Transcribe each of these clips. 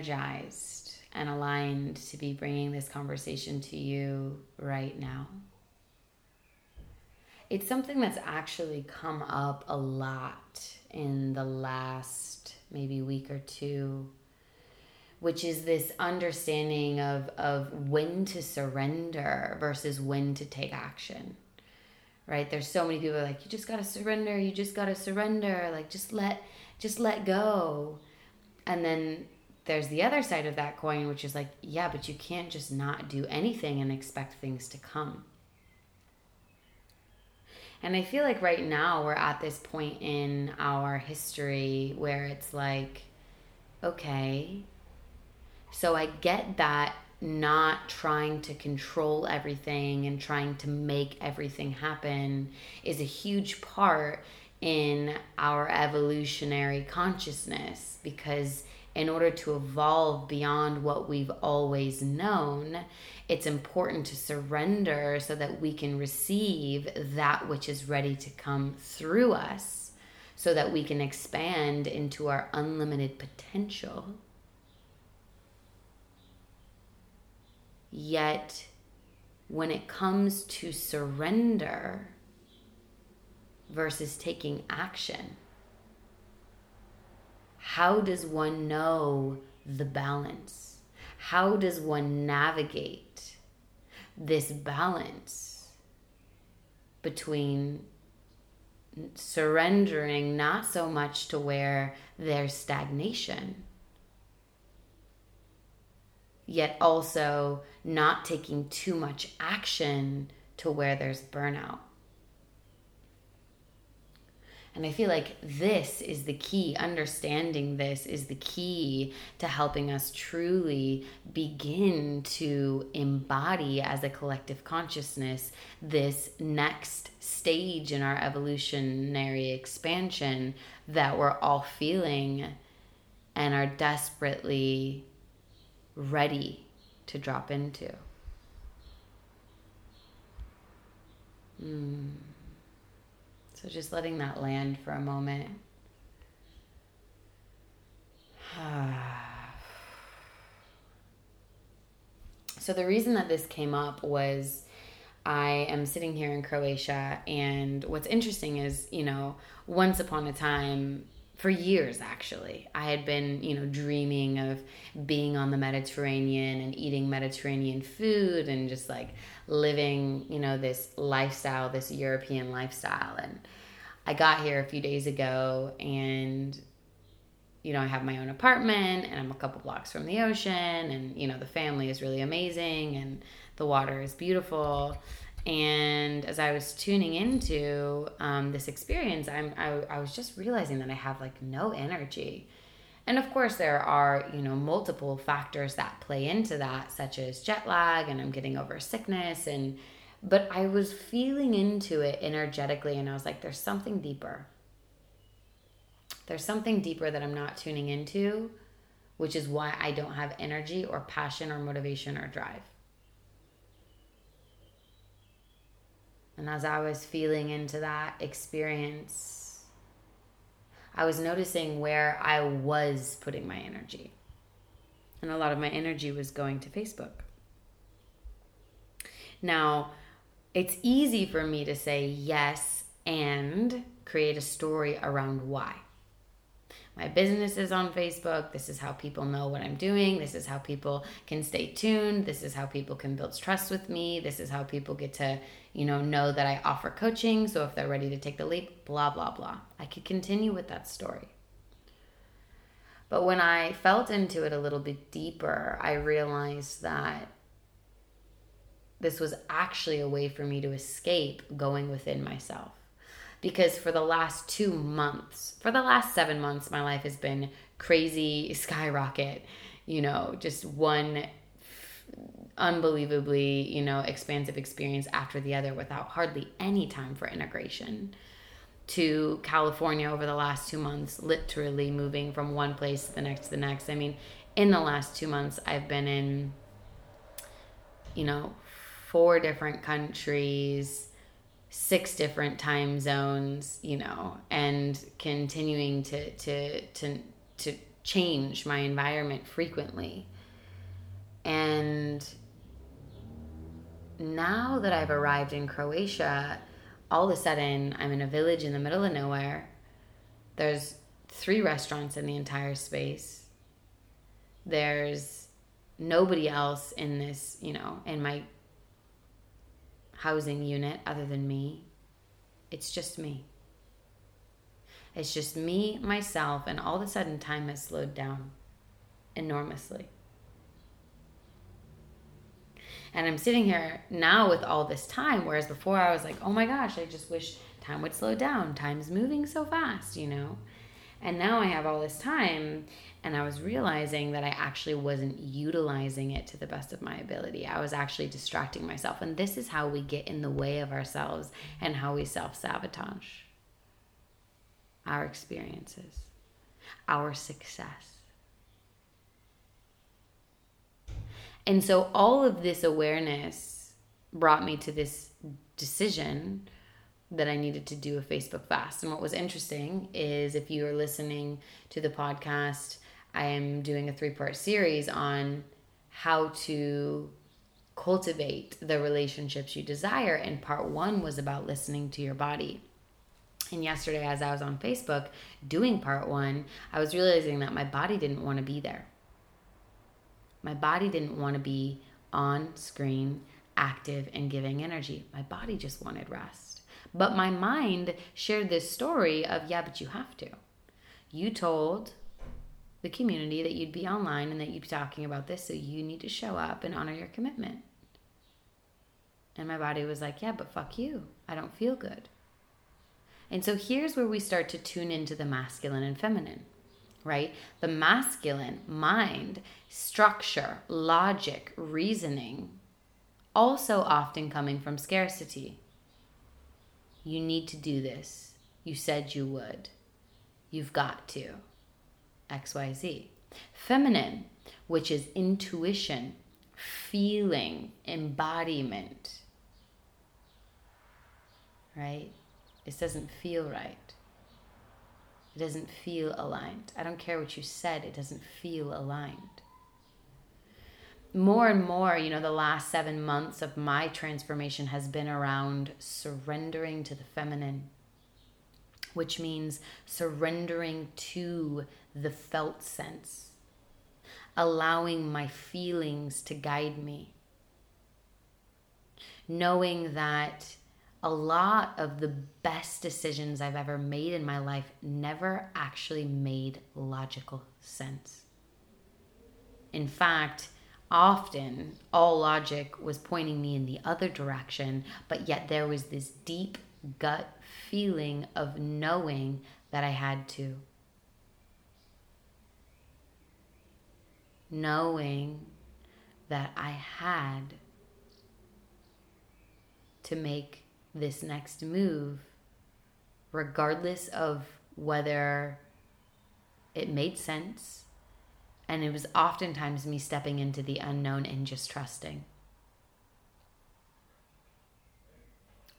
Energized and aligned to be bringing this conversation to you right now. It's something that's actually come up a lot in the last maybe week or two, which is this understanding of, of when to surrender versus when to take action. Right? There's so many people like, you just gotta surrender, you just gotta surrender, like just let just let go. And then there's the other side of that coin, which is like, yeah, but you can't just not do anything and expect things to come. And I feel like right now we're at this point in our history where it's like, okay, so I get that not trying to control everything and trying to make everything happen is a huge part in our evolutionary consciousness because in order to evolve beyond what we've always known, it's important to surrender so that we can receive that which is ready to come through us, so that we can expand into our unlimited potential. Yet, when it comes to surrender versus taking action, how does one know the balance? How does one navigate this balance between surrendering not so much to where there's stagnation, yet also not taking too much action to where there's burnout? And I feel like this is the key. Understanding this is the key to helping us truly begin to embody as a collective consciousness this next stage in our evolutionary expansion that we're all feeling and are desperately ready to drop into. Hmm. So just letting that land for a moment. so the reason that this came up was I am sitting here in Croatia, and what's interesting is, you know, once upon a time, for years actually, I had been, you know, dreaming of being on the Mediterranean and eating Mediterranean food and just like living, you know, this lifestyle, this European lifestyle. And I got here a few days ago and you know, I have my own apartment and I'm a couple blocks from the ocean and you know, the family is really amazing and the water is beautiful. And as I was tuning into um, this experience, I'm I, I was just realizing that I have like no energy. And of course, there are, you know, multiple factors that play into that, such as jet lag, and I'm getting over sickness. And, but I was feeling into it energetically, and I was like, there's something deeper. There's something deeper that I'm not tuning into, which is why I don't have energy or passion or motivation or drive. And as I was feeling into that experience, I was noticing where I was putting my energy. And a lot of my energy was going to Facebook. Now, it's easy for me to say yes and create a story around why. My business is on Facebook. This is how people know what I'm doing. This is how people can stay tuned. This is how people can build trust with me. This is how people get to, you know, know that I offer coaching. So if they're ready to take the leap, blah, blah, blah. I could continue with that story. But when I felt into it a little bit deeper, I realized that this was actually a way for me to escape going within myself because for the last two months, for the last seven months, my life has been crazy skyrocket, you know, just one unbelievably, you know, expansive experience after the other without hardly any time for integration. To California over the last two months, literally moving from one place to the next to the next. I mean, in the last two months, I've been in, you know, four different countries six different time zones, you know, and continuing to to to to change my environment frequently. And now that I've arrived in Croatia, all of a sudden I'm in a village in the middle of nowhere. There's three restaurants in the entire space. There's nobody else in this, you know, in my housing unit other than me. It's just me. It's just me, myself, and all of a sudden time has slowed down enormously. And I'm sitting here now with all this time, whereas before I was like, oh my gosh, I just wish time would slow down. Time's moving so fast, you know? And now I have all this time, and I was realizing that I actually wasn't utilizing it to the best of my ability. I was actually distracting myself. And this is how we get in the way of ourselves and how we self sabotage our experiences, our success. And so all of this awareness brought me to this decision that I needed to do a Facebook fast. And what was interesting is if you are listening to the podcast, I am doing a three part series on how to cultivate the relationships you desire. And part one was about listening to your body. And yesterday, as I was on Facebook doing part one, I was realizing that my body didn't want to be there. My body didn't want to be on screen, active, and giving energy. My body just wanted rest. But my mind shared this story of, yeah, but you have to. You told the community that you'd be online and that you'd be talking about this, so you need to show up and honor your commitment. And my body was like, yeah, but fuck you. I don't feel good. And so here's where we start to tune into the masculine and feminine, right? The masculine, mind, structure, logic, reasoning, also often coming from scarcity. You need to do this. You said you would. You've got to. XYZ. Feminine, which is intuition, feeling, embodiment. Right? This doesn't feel right. It doesn't feel aligned. I don't care what you said, it doesn't feel aligned. More and more, you know, the last seven months of my transformation has been around surrendering to the feminine, which means surrendering to the felt sense, allowing my feelings to guide me, knowing that a lot of the best decisions I've ever made in my life never actually made logical sense. In fact, often all logic was pointing me in the other direction, but yet there was this deep gut feeling of knowing that I had to. knowing that I had to make this next move, regardless of whether it made sense. And it was oftentimes me stepping into the unknown and just trusting.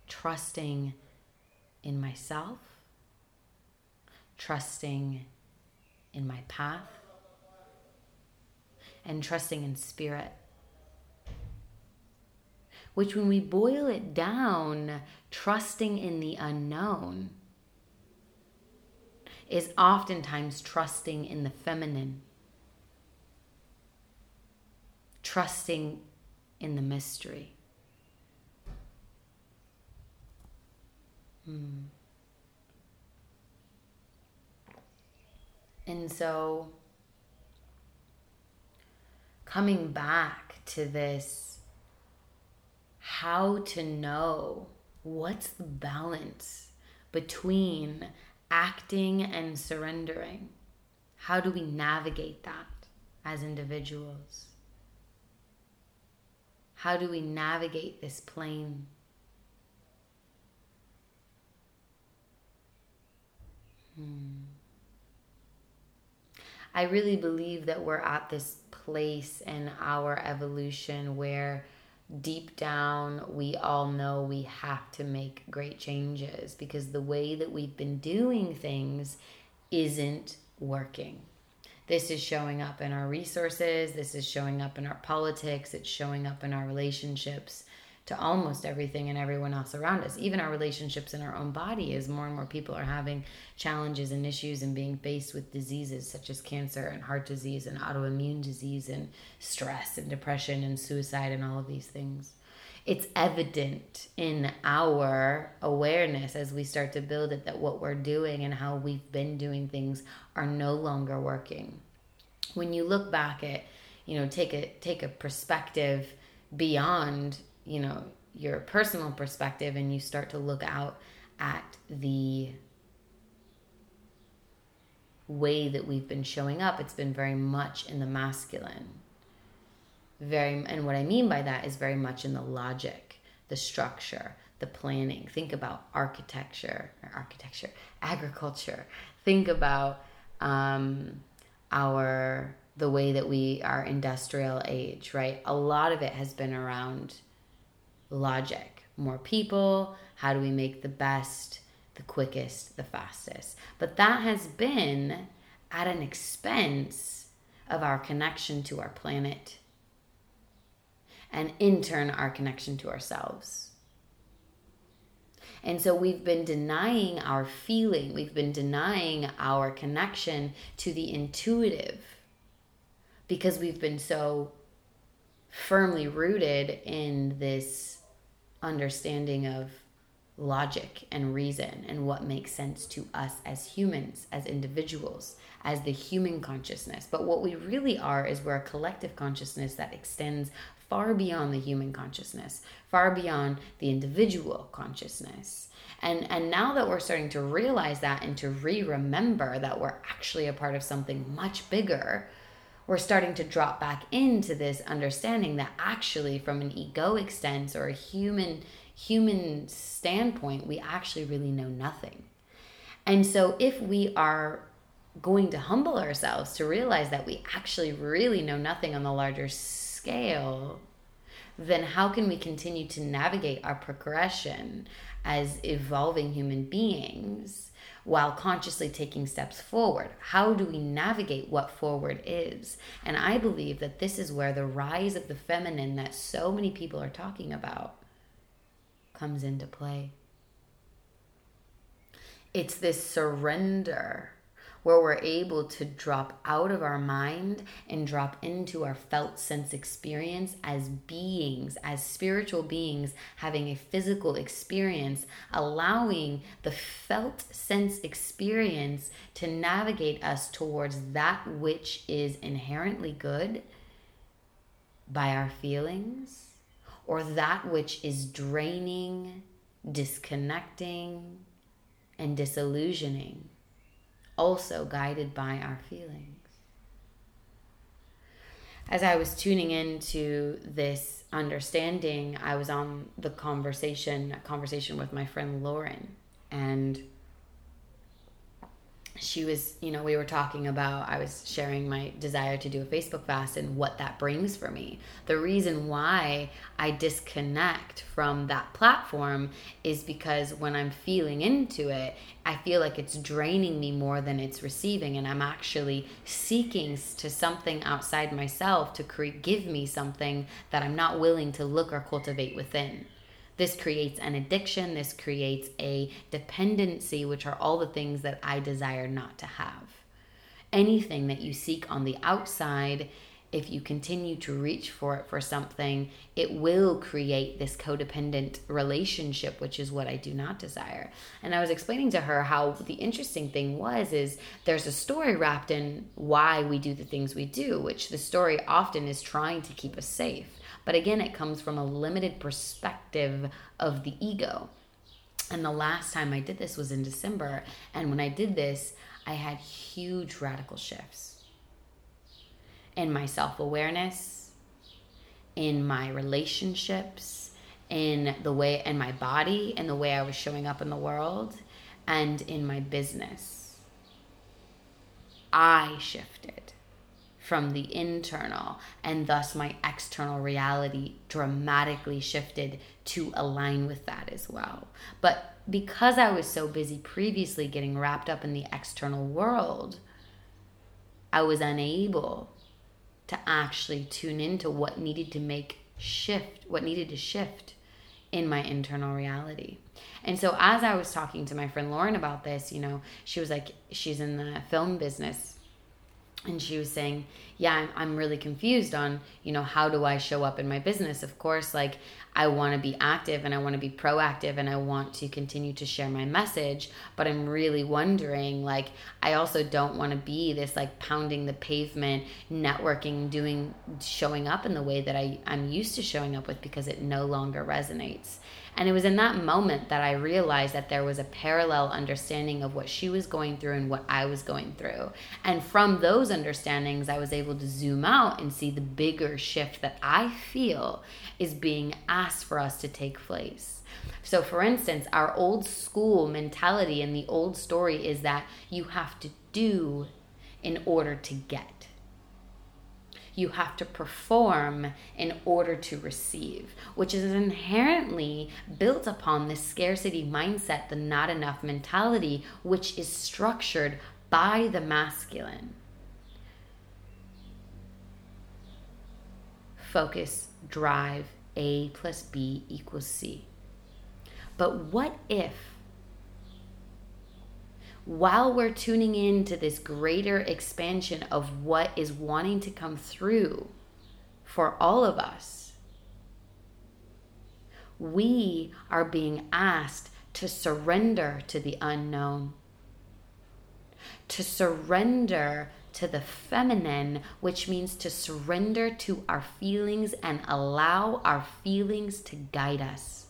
Trusting in myself, trusting in my path, and trusting in spirit. Which, when we boil it down, trusting in the unknown is oftentimes trusting in the feminine, trusting in the mystery. Hmm. And so, coming back to this, how to know what's the balance between acting and surrendering? How do we navigate that as individuals? How do we navigate this plane? Hmm. I really believe that we're at this place in our evolution where deep down we all know we have to make great changes because the way that we've been doing things isn't working. This is showing up in our resources, this is showing up in our politics, it's showing up in our relationships to almost everything and everyone else around us, even our relationships in our own body, as more and more people are having challenges and issues and being faced with diseases such as cancer and heart disease and autoimmune disease and stress and depression and suicide and all of these things. It's evident in our awareness as we start to build it that what we're doing and how we've been doing things are no longer working. When you look back at, you know, take a take a perspective beyond you know your personal perspective and you start to look out at the way that we've been showing up it's been very much in the masculine very and what i mean by that is very much in the logic the structure the planning think about architecture or architecture agriculture think about um, our the way that we are industrial age right a lot of it has been around logic. More people, how do we make the best, the quickest, the fastest? But that has been at an expense of our connection to our planet and in turn our connection to ourselves. And so we've been denying our feeling, we've been denying our connection to the intuitive because we've been so firmly rooted in this understanding of logic and reason and what makes sense to us as humans, as individuals, as the human consciousness. But what we really are is we're a collective consciousness that extends far beyond the human consciousness, far beyond the individual consciousness. And and now that we're starting to realize that and to re-remember that we're actually a part of something much bigger, we're starting to drop back into this understanding that actually from an egoic sense or a human human standpoint we actually really know nothing and so if we are going to humble ourselves to realize that we actually really know nothing on the larger scale then how can we continue to navigate our progression as evolving human beings while consciously taking steps forward. How do we navigate what forward is? And I believe that this is where the rise of the feminine that so many people are talking about comes into play. It's this surrender where we're able to drop out of our mind and drop into our felt sense experience as beings, as spiritual beings, having a physical experience, allowing the felt sense experience to navigate us towards that which is inherently good by our feelings or that which is draining, disconnecting, and disillusioning also guided by our feelings. As I was tuning into this understanding, I was on the conversation, a conversation with my friend Lauren, and she was, you know, we were talking about, I was sharing my desire to do a Facebook fast and what that brings for me. The reason why I disconnect from that platform is because when I'm feeling into it, I feel like it's draining me more than it's receiving. And I'm actually seeking to something outside myself to create, give me something that I'm not willing to look or cultivate within This creates an addiction, this creates a dependency, which are all the things that I desire not to have. Anything that you seek on the outside if you continue to reach for it for something, it will create this codependent relationship, which is what I do not desire. And I was explaining to her how the interesting thing was is there's a story wrapped in why we do the things we do, which the story often is trying to keep us safe. But again, it comes from a limited perspective of the ego. And the last time I did this was in December. And when I did this, I had huge radical shifts in my self awareness, in my relationships, in the way, in my body, in the way I was showing up in the world, and in my business. I shifted from the internal, and thus my external reality dramatically shifted to align with that as well. But because I was so busy previously getting wrapped up in the external world, I was unable to actually tune into what needed to make shift, what needed to shift in my internal reality. And so as I was talking to my friend Lauren about this, you know, she was like, she's in the film business and she was saying yeah I'm, I'm really confused on you know how do i show up in my business? Of course like i want to be active and i want to be proactive and i want to continue to share my message but i'm really wondering like i also don't want to be this like pounding the pavement networking doing showing up in the way that I, i'm used to showing up with because it no longer resonates and it was in that moment that I realized that there was a parallel understanding of what she was going through and what I was going through. And from those understandings, I was able to zoom out and see the bigger shift that I feel is being asked for us to take place. So, for instance, our old school mentality and the old story is that you have to do in order to get you have to perform in order to receive, which is inherently built upon this scarcity mindset, the not enough mentality, which is structured by the masculine. Focus, drive, A plus B equals C. But what if while we're tuning in to this greater expansion of what is wanting to come through for all of us, we are being asked to surrender to the unknown, to surrender to the feminine, which means to surrender to our feelings and allow our feelings to guide us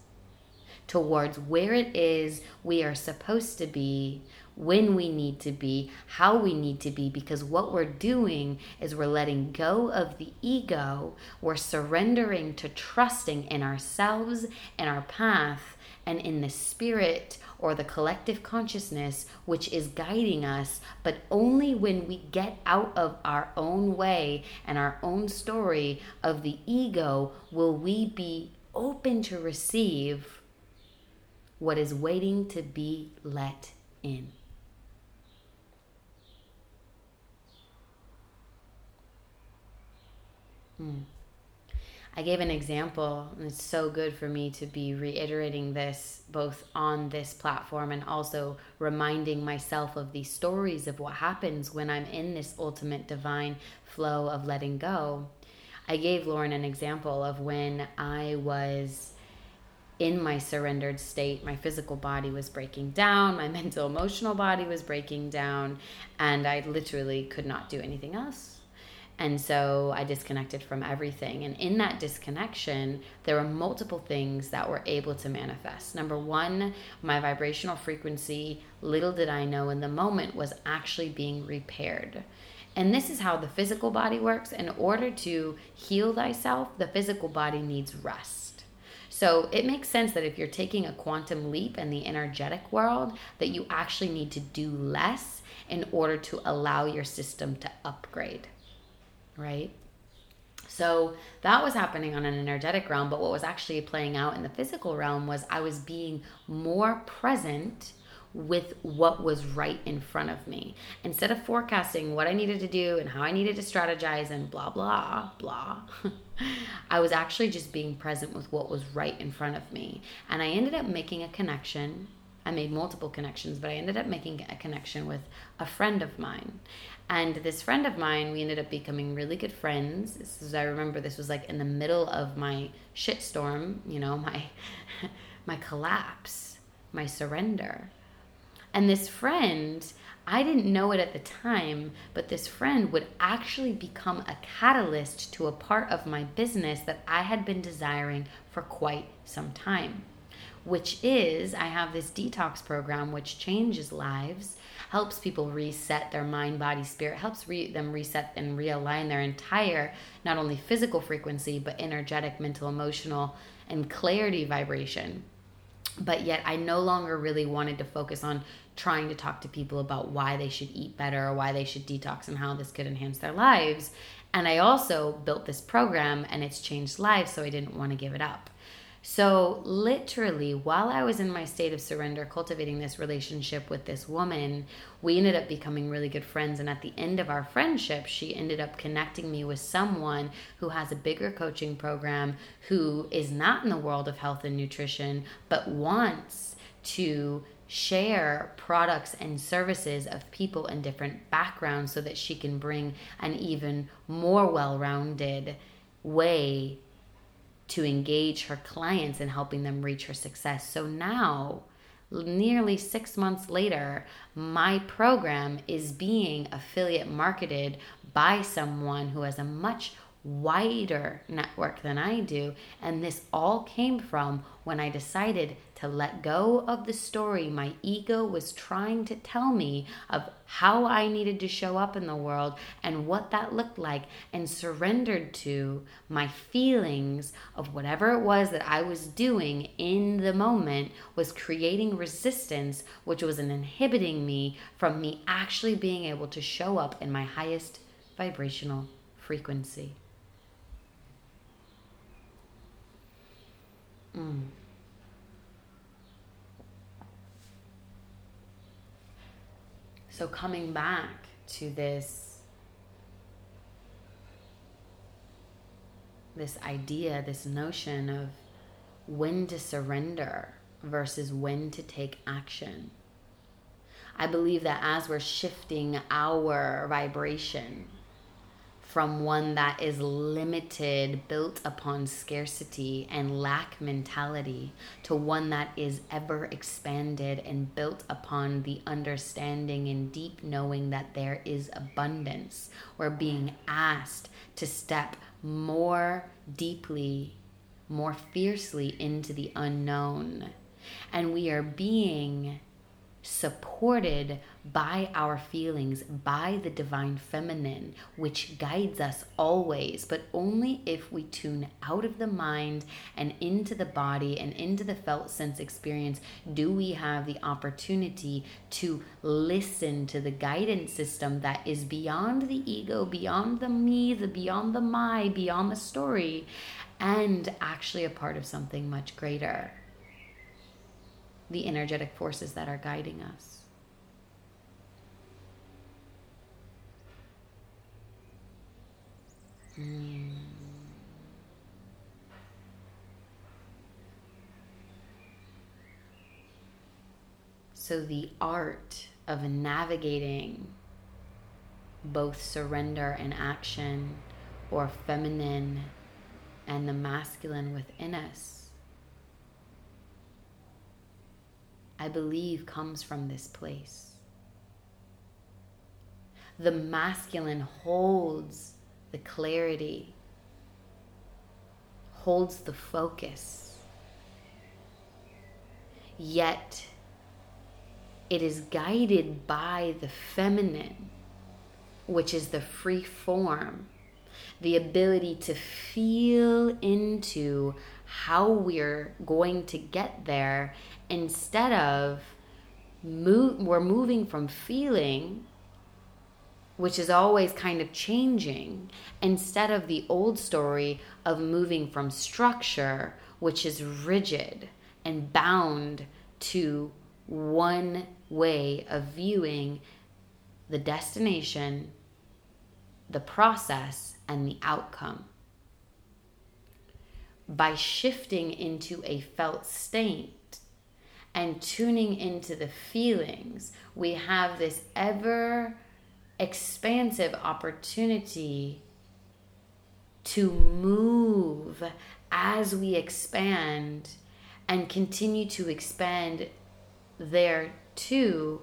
towards where it is we are supposed to be when we need to be, how we need to be, because what we're doing is we're letting go of the ego, we're surrendering to trusting in ourselves and our path and in the spirit or the collective consciousness which is guiding us, but only when we get out of our own way and our own story of the ego will we be open to receive what is waiting to be let in. Hmm. I gave an example, and it's so good for me to be reiterating this both on this platform and also reminding myself of these stories of what happens when I'm in this ultimate divine flow of letting go. I gave Lauren an example of when I was in my surrendered state, my physical body was breaking down, my mental emotional body was breaking down, and I literally could not do anything else and so I disconnected from everything. And in that disconnection, there were multiple things that were able to manifest. Number one, my vibrational frequency, little did I know in the moment, was actually being repaired. And this is how the physical body works. In order to heal thyself, the physical body needs rest. So it makes sense that if you're taking a quantum leap in the energetic world, that you actually need to do less in order to allow your system to upgrade right? So that was happening on an energetic realm, but what was actually playing out in the physical realm was I was being more present with what was right in front of me. Instead of forecasting what I needed to do and how I needed to strategize and blah, blah, blah, I was actually just being present with what was right in front of me. And I ended up making a connection. I made multiple connections, but I ended up making a connection with a friend of mine. And this friend of mine, we ended up becoming really good friends. This is, I remember this was like in the middle of my shitstorm, you know, my my collapse, my surrender. And this friend, I didn't know it at the time, but this friend would actually become a catalyst to a part of my business that I had been desiring for quite some time, which is I have this detox program which changes lives helps people reset their mind, body, spirit, helps re- them reset and realign their entire, not only physical frequency, but energetic, mental, emotional, and clarity vibration. But yet, I no longer really wanted to focus on trying to talk to people about why they should eat better or why they should detox and how this could enhance their lives. And I also built this program and it's changed lives, so I didn't want to give it up. So, literally, while I was in my state of surrender, cultivating this relationship with this woman, we ended up becoming really good friends. And at the end of our friendship, she ended up connecting me with someone who has a bigger coaching program, who is not in the world of health and nutrition, but wants to share products and services of people in different backgrounds so that she can bring an even more well rounded way to engage her clients in helping them reach her success. So now, nearly six months later, my program is being affiliate marketed by someone who has a much wider network than I do. And this all came from when I decided to let go of the story my ego was trying to tell me of how I needed to show up in the world and what that looked like, and surrendered to my feelings of whatever it was that I was doing in the moment was creating resistance, which was inhibiting me from me actually being able to show up in my highest vibrational frequency. Mm. So, coming back to this, this idea, this notion of when to surrender versus when to take action. I believe that as we're shifting our vibration, from one that is limited, built upon scarcity and lack mentality, to one that is ever expanded and built upon the understanding and deep knowing that there is abundance. We're being asked to step more deeply, more fiercely into the unknown. And we are being supported by our feelings, by the divine feminine, which guides us always, but only if we tune out of the mind and into the body and into the felt sense experience do we have the opportunity to listen to the guidance system that is beyond the ego, beyond the me, the beyond the my, beyond the story, and actually a part of something much greater the energetic forces that are guiding us. Mm. So, the art of navigating both surrender and action, or feminine and the masculine within us, I believe comes from this place. The masculine holds the clarity, holds the focus, yet it is guided by the feminine, which is the free form, the ability to feel into how we're going to get there instead of move, we're moving from feeling which is always kind of changing instead of the old story of moving from structure which is rigid and bound to one way of viewing the destination the process and the outcome. By shifting into a felt state and tuning into the feelings, we have this ever expansive opportunity to move as we expand and continue to expand there too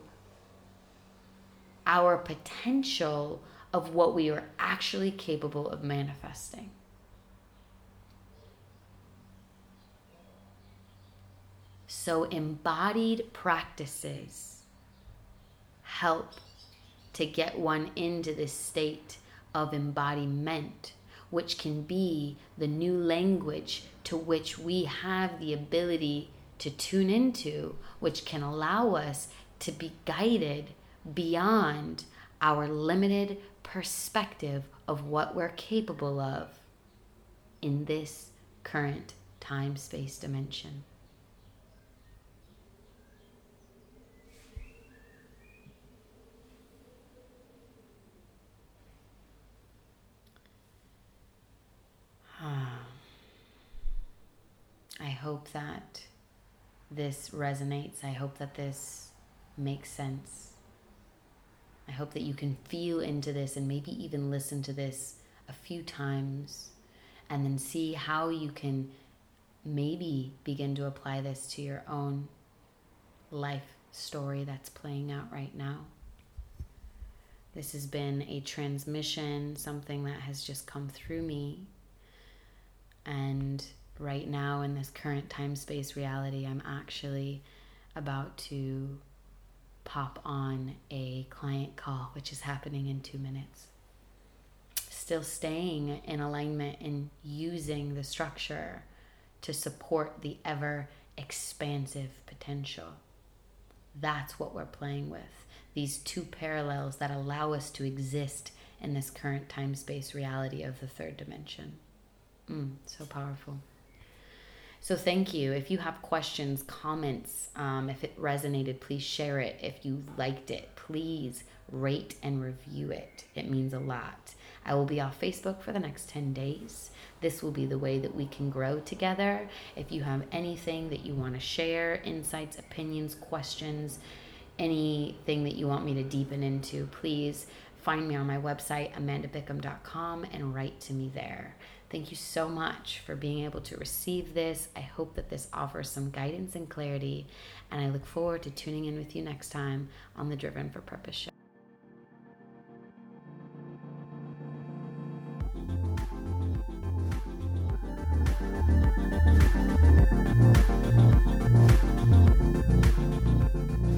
our potential of what we are actually capable of manifesting. So, embodied practices help to get one into this state of embodiment, which can be the new language to which we have the ability to tune into, which can allow us to be guided beyond our limited perspective of what we're capable of in this current time space dimension. Ah. I hope that this resonates. I hope that this makes sense. I hope that you can feel into this and maybe even listen to this a few times and then see how you can maybe begin to apply this to your own life story that's playing out right now. This has been a transmission, something that has just come through me. And right now, in this current time space reality, I'm actually about to pop on a client call, which is happening in two minutes. Still staying in alignment and using the structure to support the ever expansive potential. That's what we're playing with. These two parallels that allow us to exist in this current time space reality of the third dimension. Mm, so powerful. So thank you. If you have questions, comments, um, if it resonated, please share it. If you liked it, please rate and review it. It means a lot. I will be off Facebook for the next 10 days. This will be the way that we can grow together. If you have anything that you want to share, insights, opinions, questions, anything that you want me to deepen into, please find me on my website, amandabickham.com, and write to me there. Thank you so much for being able to receive this. I hope that this offers some guidance and clarity, and I look forward to tuning in with you next time on the Driven for Purpose show.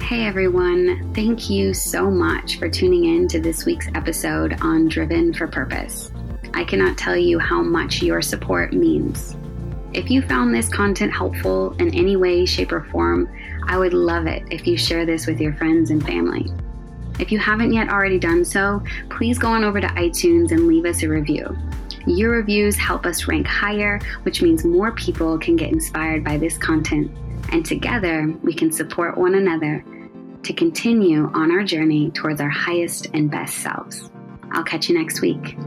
Hey everyone, thank you so much for tuning in to this week's episode on Driven for Purpose. I cannot tell you how much your support means. If you found this content helpful in any way, shape, or form, I would love it if you share this with your friends and family. If you haven't yet already done so, please go on over to iTunes and leave us a review. Your reviews help us rank higher, which means more people can get inspired by this content, and together we can support one another to continue on our journey towards our highest and best selves. I'll catch you next week.